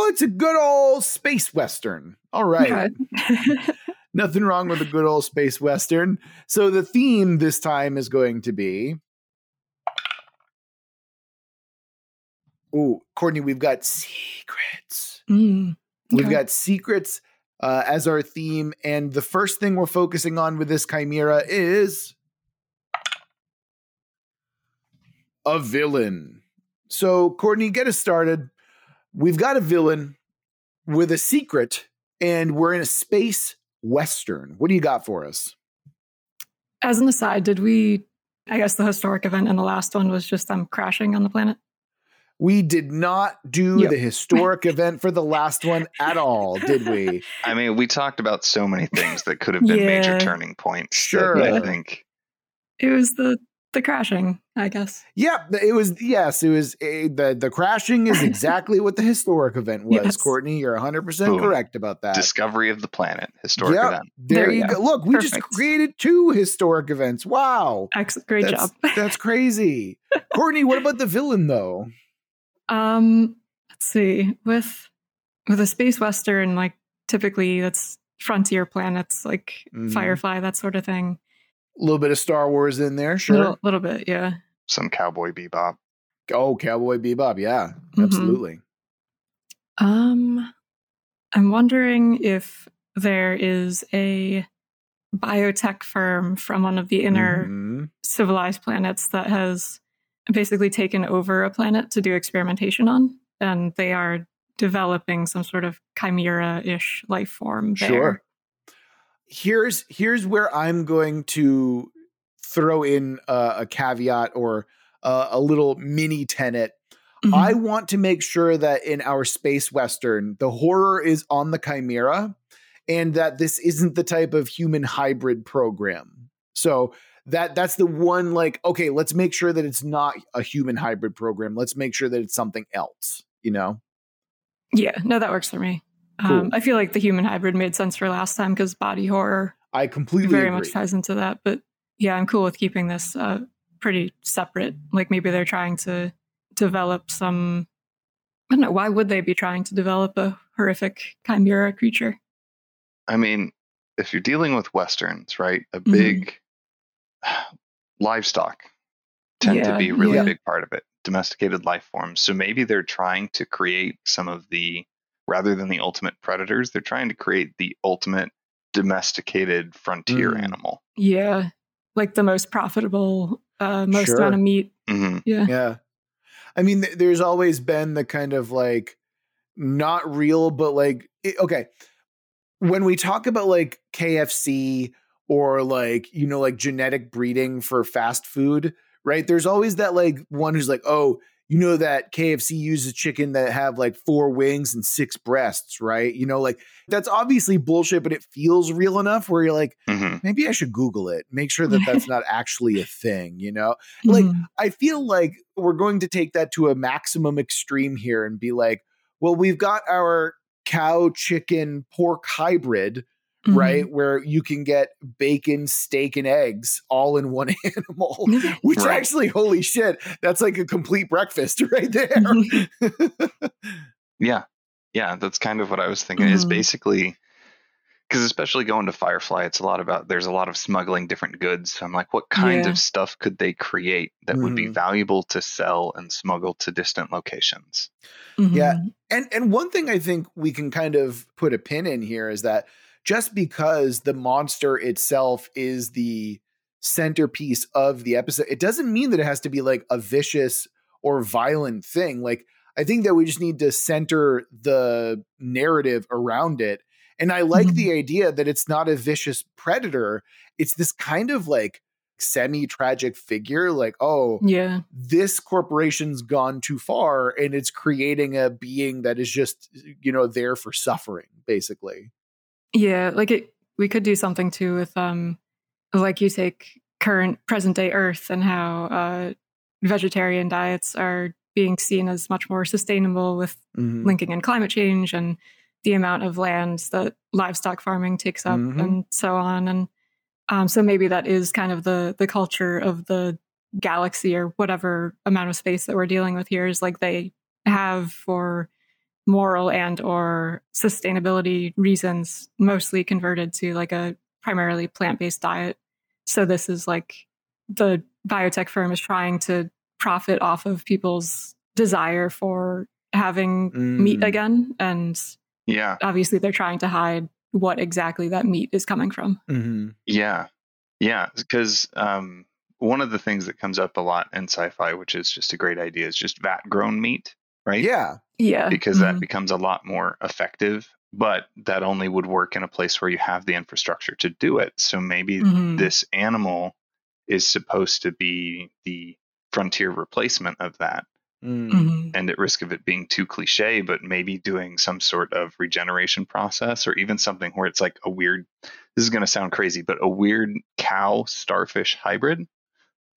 Oh, it's a good old space western. All right. Nothing wrong with a good old space western. So the theme this time is going to be Ooh, Courtney, we've got secrets. Mm. We've got secrets uh, as our theme, and the first thing we're focusing on with this chimera is a villain. So, Courtney, get us started. We've got a villain with a secret, and we're in a space western. What do you got for us? As an aside, did we? I guess the historic event in the last one was just them crashing on the planet. We did not do Yep. the historic event for the last one at all, did we? I mean, we talked about so many things that could have been major turning points. that Sure. I think It was the the crashing, I guess. Yeah, it was. Yes, it was. A, the The crashing is exactly what the historic event was. Yes. Courtney, you're 100 percent correct about that. discovery of the planet, historic Yep, event. There, There you you go. go. Look, we just created two historic events. Wow, Ex- great that's, job. that's crazy. Courtney, what about the villain though? Um, let's see. With with a space western, like typically that's frontier planets, like Mhm. Firefly, that sort of thing. A little bit of Star Wars in there, sure. Little, little bit, yeah. Some cowboy bebop. oh, Cowboy Bebop, yeah, Mhm. absolutely. Um, I'm wondering if there is a biotech firm from one of the inner Mhm. civilized planets that has basically taken over a planet to do experimentation on, and they are developing some sort of chimera-ish life form there. Sure. Here's here's where I'm going to throw in a, a caveat or a, a little mini tenet Mhm. I want to make sure that in our space western, the horror is on the chimera and that this isn't the type of human hybrid program. So that that's the one like okay, let's make sure that it's not a human hybrid program. Let's make sure that it's something else, you know. Yeah, no, that works for me. Cool. Um, I feel like the human hybrid made sense for last time because body horror I completely very agree. much ties into that. But yeah, I'm cool with keeping this uh, pretty separate. Like maybe they're trying to develop some. I don't know. Why would they be trying to develop a horrific chimera creature? I mean, if you're dealing with westerns, right, a big livestock tend to be a really yeah. big part of it. Domesticated life forms. So maybe they're trying to create some of the rather than the ultimate predators, they're trying to create the ultimate domesticated frontier Mm. animal. Yeah, like the most profitable, uh, most Sure. amount of meat. hmm Yeah, Yeah. I mean, th- there's always been the kind of like not real, but like, it, okay. When we talk about like KFC or like, you know, like genetic breeding for fast food, right? There's always that like one who's like, oh, you know, that KFC uses chicken that have like four wings and six breasts, right? You know, like that's obviously bullshit, but it feels real enough where you're like, hmm maybe I should Google it, make sure that that's not actually a thing, you know? Like, Mhm. I feel like we're going to take that to a maximum extreme here and be like, well, we've got our cow, chicken, pork hybrid, Mhm. right? Where you can get bacon, steak, and eggs all in one animal, which Right. actually, holy shit, that's like a complete breakfast right there. Yeah. Yeah, that's kind of what I was thinking. Is Mhm. basically because especially going to Firefly, it's a lot about there's a lot of smuggling different goods. So I'm like, what kind Yeah. of stuff could they create that would be Mhm. valuable to sell and smuggle to distant locations? Yeah. Mhm. And and one thing I think we can kind of put a pin in here is that just because the monster itself is the centerpiece of the episode, it doesn't mean that it has to be like a vicious or violent thing. Like I think that we just need to center the narrative around it. And I like Mhm. the idea that it's not a vicious predator. It's this kind of like semi tragic figure, like, oh, Yeah. this corporation's gone too far and it's creating a being that is just, you know, there for suffering, basically. Yeah, like it we could do something too with um like you take current present day Earth and how uh vegetarian diets are being seen as much more sustainable with Mhm. linking in climate change and the amount of land that livestock farming takes up Mhm. and so on. And um, so maybe that is kind of the the culture of the galaxy or whatever amount of space that we're dealing with here is like they have for moral and or sustainability reasons mostly converted to like a primarily plant-based diet so this is like the biotech firm is trying to profit off of people's desire for having meat Mm. again and Yeah. obviously they're trying to hide what exactly that meat is coming from Mhm. Yeah. Yeah. Because um, one of the things that comes up a lot in sci fi, which is just a great idea, is just vat grown meat, right? Yeah. yeah Because that Mhm. becomes a lot more effective, but that only would work in a place where you have the infrastructure to do it. So maybe Mhm. this animal is supposed to be the frontier replacement of that. Mm. Mhm. and at risk of it being too cliche, but maybe doing some sort of regeneration process or even something where it's like a weird, this is going to sound crazy, but a weird cow starfish hybrid.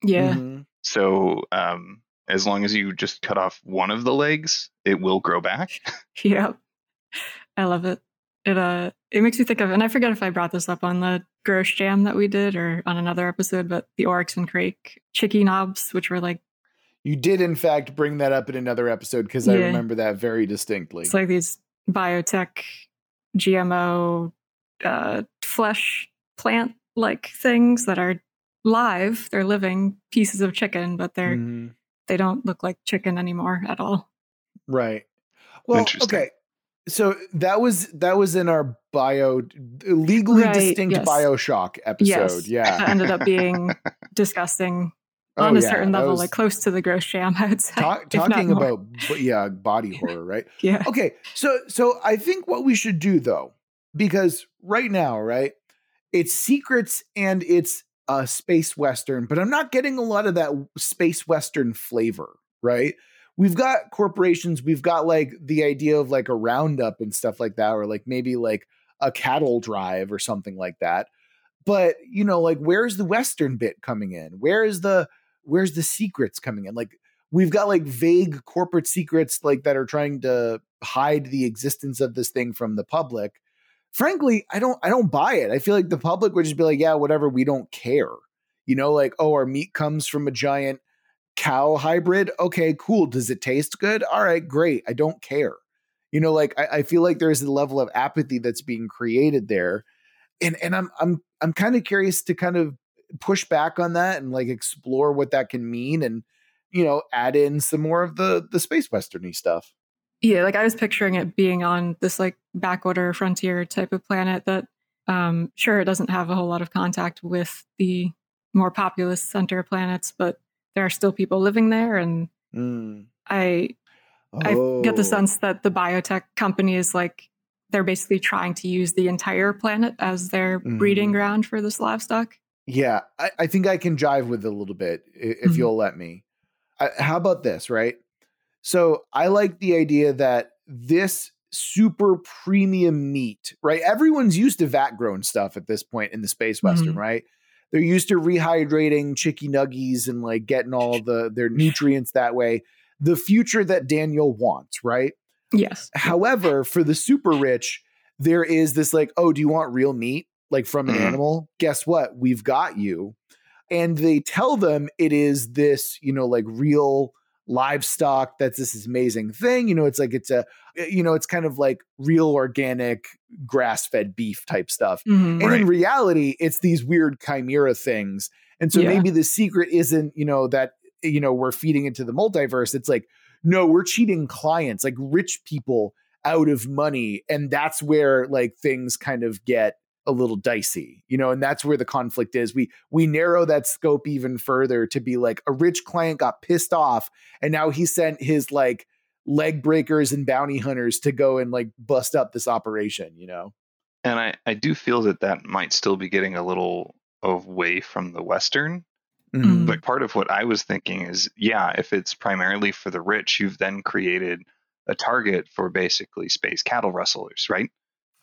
yeah Mhm. So um, as long as you just cut off one of the legs, it will grow back. Yep. I love it. It uh it makes me think of and I forget if I brought this up on the gross jam that we did or on another episode, but the Oryx and Crake ChickieNobs, which were like You did, in fact, bring that up in another episode because I remember that very distinctly. it's like these biotech GMO uh flesh plant like things that are live. They're living pieces of chicken, but they're Mhm. They don't look like chicken anymore at all. Right. Well, Interesting. okay. So that was that was in our bio legally Right, distinct yes. Bioshock episode. Yes. Yeah. That ended up being disgusting Oh, on a yeah, certain level, was- like close to the gross jam. I would say. Ta- talking about yeah body horror, right? yeah. Okay, so so I think what we should do though, because right now, right, it's secrets and it's space western, but I'm not getting a lot of that space western flavor, right? We've got corporations, we've got like the idea of like a roundup and stuff like that, or like maybe like a cattle drive or something like that. But you know, like where's the western bit coming in? Where is the where's the secrets coming in? Like we've got like vague corporate secrets like that are trying to hide the existence of this thing from the public frankly i don't i don't buy it. I feel like the public would just be like yeah whatever we don't care. You know like oh our meat comes from a giant cow hybrid. Okay cool. Does it taste good? All right great. I don't care. You know like i, I feel like there's a level of apathy that's being created there. And and i'm i'm i'm kind of curious to kind of push back on that and like explore what that can mean and you know add in some more of the the space westerny stuff Yeah, like I was picturing it being on this like backwater frontier type of planet that um sure it doesn't have a whole lot of contact with the more populous center planets, but there are still people living there and Mm. I I get the Oh. sense that the biotech company is like they're basically trying to use the entire planet as their breeding Mhm. ground for this livestock. Yeah, I, I think I can jive with it a little bit if Mhm. you'll let me. I, how about this, right? So I like the idea that this super premium meat, right? Everyone's used to vat grown stuff at this point in the space western, Mhm. right? They're used to rehydrating chicky nuggies and like getting all the their nutrients that way. The future that Daniel wants, right? Yes. However, for the super rich, there is this like, oh, do you want real meat? Like from an Mhm. animal? Guess what? We've got you. And they tell them it is this, you know, like real livestock that's this amazing thing. You know, it's like it's a, you know, it's kind of like real organic grass fed beef type stuff. Mhm. And in reality, it's these weird chimera things. And so Yeah. maybe the secret isn't, you know, that, you know, we're feeding into the multiverse. It's like, no, we're cheating clients, like rich people out of money. And that's where like things kind of get a little dicey, you know, and that's where the conflict is. We we narrow that scope even further to be like a rich client got pissed off and now he sent his like leg breakers and bounty hunters to go and like bust up this operation, you know? And I, I do feel that that might still be getting a little away from the Western. Mm. But part of what I was thinking is, yeah, if it's primarily for the rich, you've then created a target for basically space cattle rustlers, right?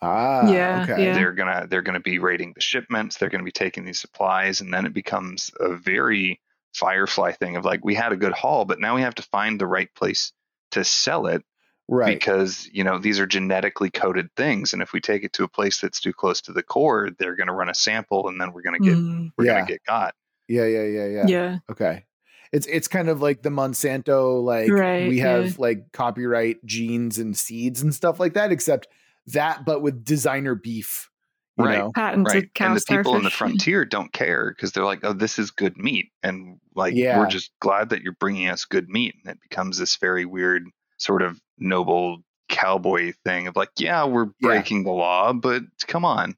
Ah, Yeah, okay. yeah. They're gonna they're gonna be raiding the shipments, they're gonna be taking these supplies, and then it becomes a very firefly thing of like we had a good haul, but now we have to find the right place to sell it Right. because you know these are genetically coded things, and if we take it to a place that's too close to the core, they're gonna run a sample, and then we're gonna get Mm, we're Yeah. gonna get got. yeah, yeah, yeah, yeah. yeah. Okay. It's it's kind of like the Monsanto like Right, we yeah. have like copyright genes and seeds and stuff like that except that but with designer beef, you Right. know. Patented right cow and the people in the frontier don't care because they're like oh this is good meat and like Yeah. we're just glad that you're bringing us good meat and it becomes this very weird sort of noble cowboy thing of like yeah we're Yeah. breaking the law but come on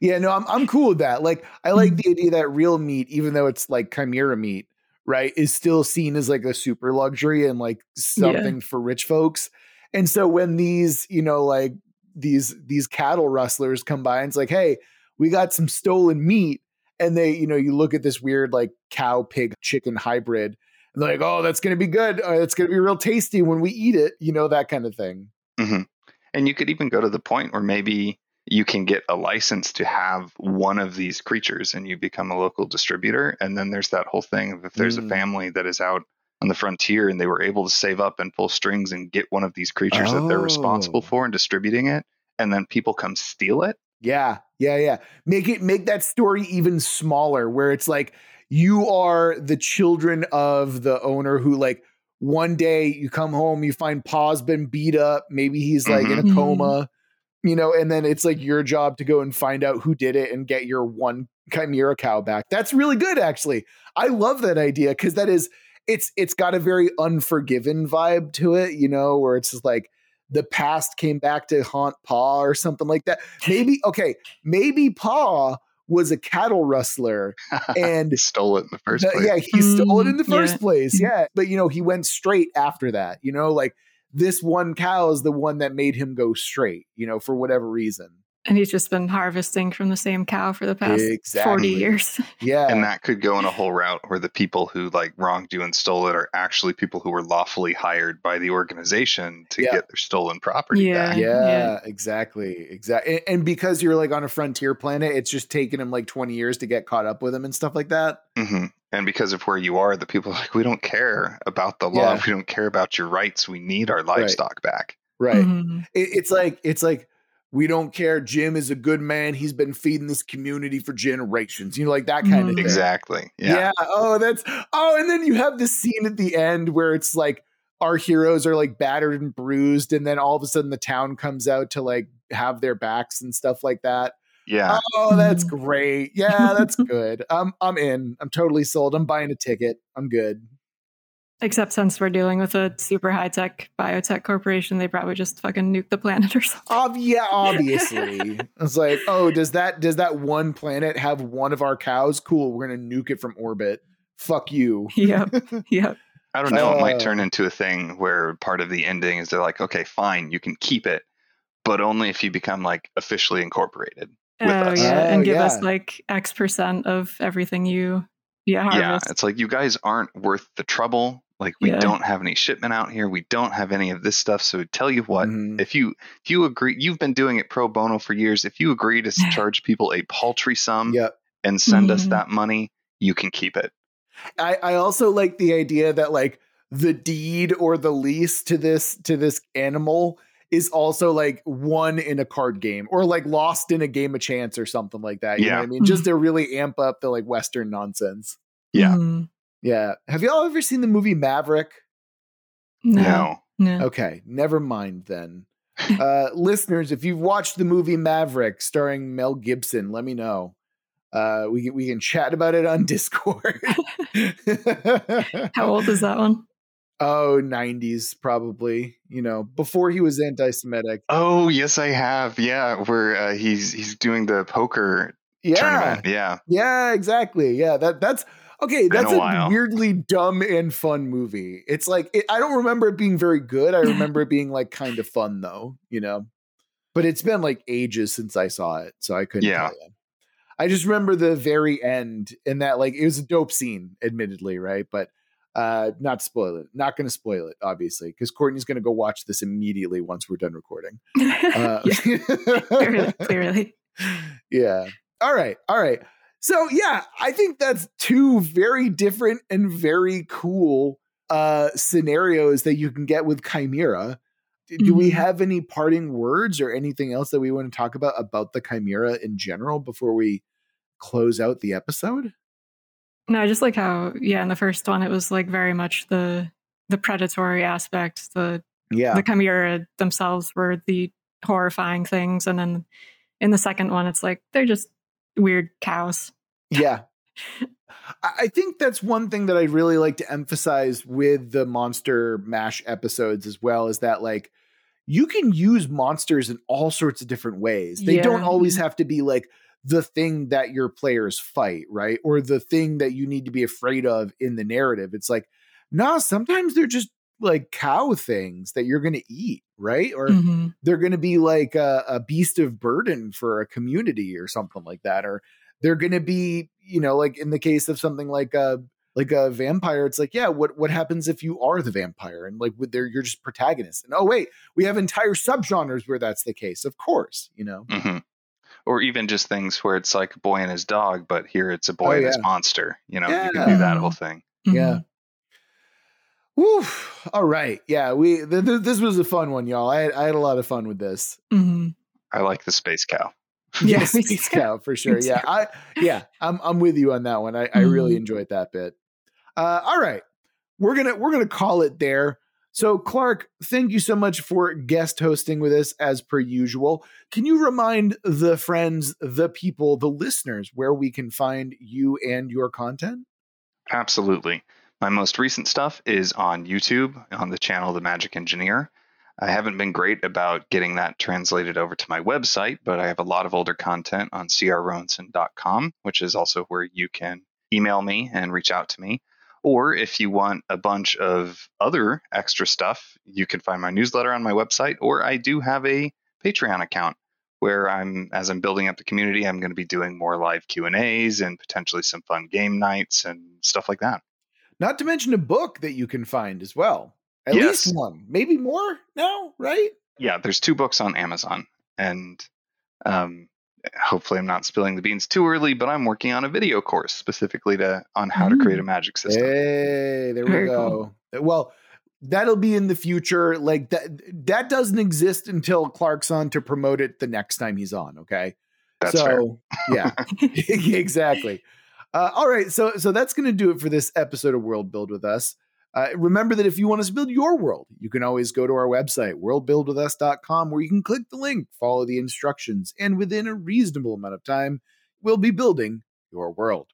Yeah, no, I'm I'm cool with that. Like I like Mhm. the idea that real meat even though it's like chimera meat, right, is still seen as like a super luxury and like something for rich folks. And so when these, you know, like these these cattle rustlers come by and it's like, "Hey, we got some stolen meat." And they, you know, you look at this weird like cow pig chicken hybrid and they're like, "Oh, that's going to be good. Uh, it's going to be real tasty when we eat it." You know, that kind of thing. hmm and you could even go to the point where maybe you can get a license to have one of these creatures and you become a local distributor and then there's that whole thing of if there's Mm. a family that is out on the frontier and they were able to save up and pull strings and get one of these creatures that they're responsible Oh. for and distributing it and then people come steal it Yeah, yeah, yeah. Make it make that story even smaller where it's like you are the children of the owner who like one day you come home, you find Pa's been beat up, maybe he's like in a Mhm. coma, you know, and then it's like your job to go and find out who did it and get your one chimera cow back. That's really good actually. I love that idea because that is it's it's got a very unforgiven vibe to it, you know, where it's just like the past came back to haunt Pa or something like that. Maybe okay, maybe Pa was a cattle rustler and stole it in the first the- place yeah, he stole it in the Mm, first yeah. place. Yeah, but you know, he went straight after that. You know, like this one cow is the one that made him go straight. You know, for whatever reason. And he's just been harvesting from the same cow for the past 40 years. Yeah, and that could go in a whole route where the people who like wronged you and stole it are actually people who were lawfully hired by the organization to Yeah. get their stolen property Yeah. back. yeah, yeah. exactly, exactly. And, and because you're like on a frontier planet, it's just taken him like 20 years to get caught up with him and stuff like that. hmm And because of where you are, the people are like, we don't care about the law. Yeah. We don't care about your rights. We need our livestock back. Right. Mhm. It, it's like it's like we don't care. Jim is a good man. He's been feeding this community for generations. You know, like that kind of Mhm. thing. Exactly. Yeah. Oh, that's oh, and then you have this scene at the end where it's like our heroes are like battered and bruised, and then all of a sudden the town comes out to like have their backs and stuff like that. Yeah. Oh, that's great. Yeah, that's good. I'm I'm in. I'm totally sold. I'm buying a ticket. I'm good. Except since we're dealing with a super high tech biotech corporation, they probably just fucking nuke the planet or something. Ob- yeah, obviously. it's like, oh, does that does that one planet have one of our cows? Cool, we're gonna nuke it from orbit. Fuck you. yep. Yep. I don't know. it might Uh, turn into a thing where part of the ending is they're like, okay, fine, you can keep it, but only if you become like officially incorporated. Oh, with us. yeah. Oh, and give yeah. us like X percent of everything you yeah, Yeah. It's like, you guys aren't worth the trouble. Like, we Yeah. don't have any shipment out here. We don't have any of this stuff. So tell you what, Mhm. if you if you agree you've been doing it pro bono for years if you agree to charge people a paltry sum Yep. and send us Mhm. that money you can keep it I, I also like the idea that like the deed or the lease to this to this animal is also like won in a card game or like lost in a game of chance or something like that. You know Yeah. what I mean? Just to really amp up the like Western nonsense. Yeah. Mhm. Yeah. Have y'all ever seen the movie Maverick? No. no No. Okay, never mind then. Uh, listeners, if you've watched the movie Maverick starring Mel Gibson, let me know. Uh, we we can chat about it on Discord. How old is that one? Oh, 90s probably. You know, before he was anti-Semitic. oh yes i have yeah where uh, he's he's doing the poker Yeah, tournament yeah yeah, exactly. Yeah, that that's. Okay, Been that's a a, weirdly dumb and fun movie. It's like it, I don't remember it being very good. I remember it being like kind of fun though, you know. But it's been like ages since I saw it, so I couldn't Yeah. tell you. I just remember the very end and that like it was a dope scene, admittedly, right? But uh not spoil it. Not going to spoil it, obviously, because Courtney's going to go watch this immediately once we're done recording. Uh, yeah, clearly, clearly. yeah. All right. All right. So yeah, I think that's two very different and very cool uh scenarios that you can get with Chimera. Do we Mhm. have any parting words or anything else that we want to talk about about the Chimera in general before we close out the episode? No, I just like how yeah, in the first one it was like very much the the predatory aspect. The Yeah. the chimera themselves were the horrifying things, and then in the second one it's like they're just weird cows. yeah. I I think that's one thing that I'd really like to emphasize with the Monster Mash episodes as well is that like you can use monsters in all sorts of different ways. They don't always have to be like the thing that your players fight, right? Or the thing that you need to be afraid of in the narrative. It's like, nah, sometimes they're just like cow things that you're going to eat, right? Or Mhm. they're going to be like a, a beast of burden for a community or something like that or they're going to be you know like in the case of something like a like a vampire it's like yeah what what happens if you are the vampire and like with their you're just protagonist and oh wait we have entire subgenres where that's the case of course you know hmm Or even just things where it's like a boy and his dog, but here it's a boy Oh, and his monster. You know, you can do that whole thing. yeah Woo. all right yeah we th- th- this was a fun one y'all I had, I had a lot of fun with this Mhm. I like the space cow. Yeah, yes, me Space. Cow for sure. Yeah. I yeah, I'm I'm with you on that one. I, I really Mhm. enjoyed that bit. Uh, all right, we're gonna we're gonna call it there. So Clark, thank you so much for guest hosting with us as per usual. Can you remind the friends, the people, the listeners where we can find you and your content? Absolutely. My most recent stuff is on YouTube on the channel The Magic Engineer. I haven't been great about getting that translated over to my website, but I have a lot of older content on crrowenson.com, which is also where you can email me and reach out to me. Or if you want a bunch of other extra stuff, you can find my newsletter on my website, or I do have a Patreon account where I'm as I'm building up the community, I'm going to be doing more live Q&As and potentially some fun game nights and stuff like that. Not to mention a book that you can find as well. At Yes. least one, maybe more now, right? yeah, there's two books on Amazon, and um, hopefully I'm not spilling the beans too early. But I'm working on a video course specifically to on how to create a magic system. Hey, there we Very go. Well, that'll be in the future. Like that that doesn't exist until Clark's on to promote it the next time he's on. Okay. That's fair. so yeah, exactly. Uh, all right, so so that's going to do it for this episode of World Build with Us. Uh, remember that if you want us to build your world, you can always go to our website, worldbuildwithus.com, where you can click the link, follow the instructions, and within a reasonable amount of time, we'll be building your world.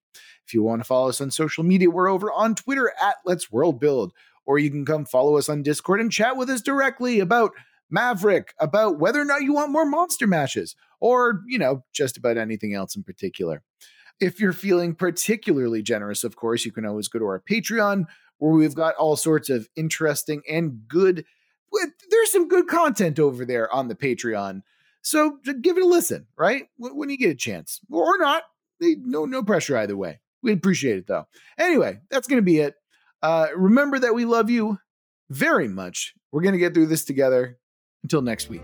If you want to follow us on social media, we're over on Twitter at Let's World Build, or you can come follow us on Discord and chat with us directly about Maverick, about whether or not you want more Monster Mashes, or, you know, just about anything else in particular. If you're feeling particularly generous, of course, you can always go to our Patreon, where we've got all sorts of interesting and good. There's some good content over there on the Patreon, so give it a listen. Right when you get a chance, or not, no no pressure either way. We appreciate it though. Anyway, that's gonna be it. Uh, remember that we love you very much. We're gonna get through this together. Until next week.